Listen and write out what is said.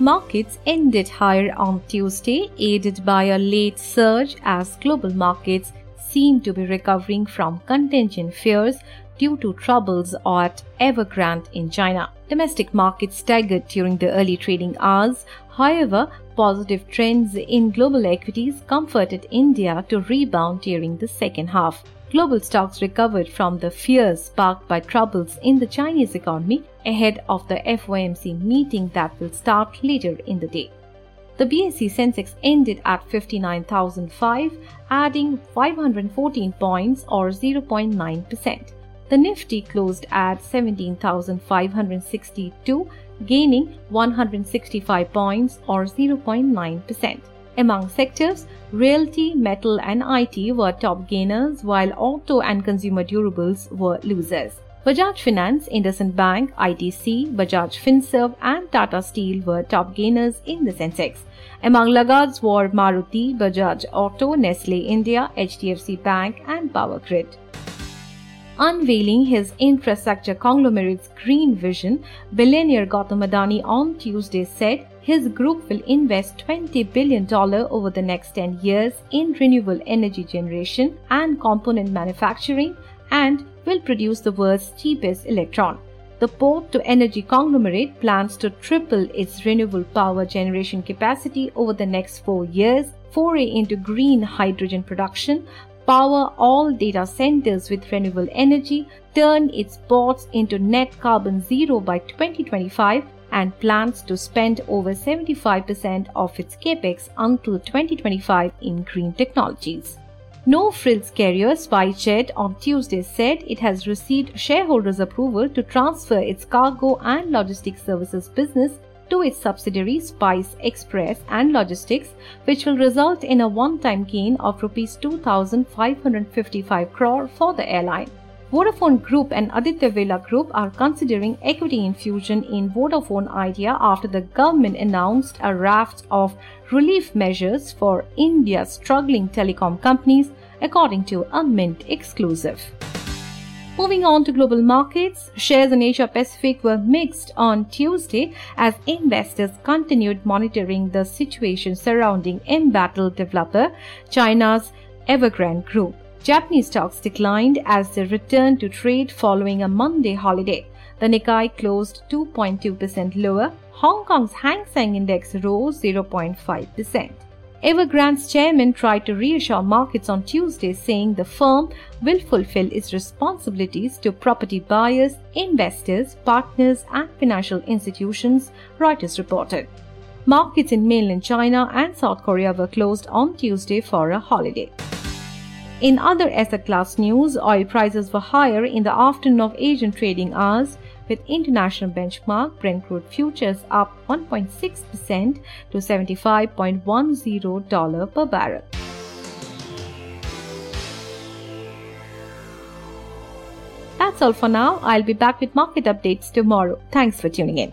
Markets ended higher on Tuesday, aided by a late surge as global markets seem to be recovering from contingent fears due to troubles at Evergrande in China. Domestic markets staggered during the early trading hours. However, positive trends in global equities comforted India to rebound during the second half. Global stocks recovered from the fears sparked by troubles in the Chinese economy ahead of the FOMC meeting that will start later in the day. The BSE Sensex ended at 59,005, adding 514 points or 0.9%. The Nifty closed at 17,562, gaining 165 points or 0.9%. Among sectors, realty, metal, and IT were top gainers, while auto and consumer durables were losers. Bajaj Finance, IndusInd Bank, ITC, Bajaj Finserv, and Tata Steel were top gainers in the Sensex. Among laggards were Maruti, Bajaj Auto, Nestle India, HDFC Bank, and Power Grid unveiling his infrastructure conglomerate's green vision, billionaire Gautam Adani on Tuesday said his group will invest $20 billion over the next 10 years in renewable energy generation and component manufacturing and will produce the world's cheapest electron. The port to energy conglomerate plans to triple its renewable power generation capacity over the next four years, foray into green hydrogen production, power all data centers with renewable energy, turn its ports into net carbon zero by 2025, and plans to spend over 75% of its capex until 2025 in green technologies. No Frills carrier SpiceJet on Tuesday said it has received shareholders' approval to transfer its cargo and logistics services business to its subsidiary Spice Express and Logistics, which will result in a one-time gain of rupees 2,555 crore for the airline. Vodafone Group and Aditya Birla Group are considering equity infusion in Vodafone Idea after the government announced a raft of relief measures for India's struggling telecom companies, according to a Mint exclusive. Moving on to global markets, shares in Asia Pacific were mixed on Tuesday as investors continued monitoring the situation surrounding embattled developer China's Evergrande Group. Japanese stocks declined as they returned to trade following a Monday holiday. The Nikkei closed 2.2% lower. Hong Kong's Hang Seng Index rose 0.5%. Evergrande's chairman tried to reassure markets on Tuesday, saying the firm will fulfill its responsibilities to property buyers, investors, partners, and financial institutions, Reuters reported. Markets in mainland China and South Korea were closed on Tuesday for a holiday. In other asset class news, oil prices were higher in the afternoon of Asian trading hours with international benchmark Brent crude futures up 1.6% to $75.10 per barrel. That's all for now. I'll be back with market updates tomorrow. Thanks for tuning in.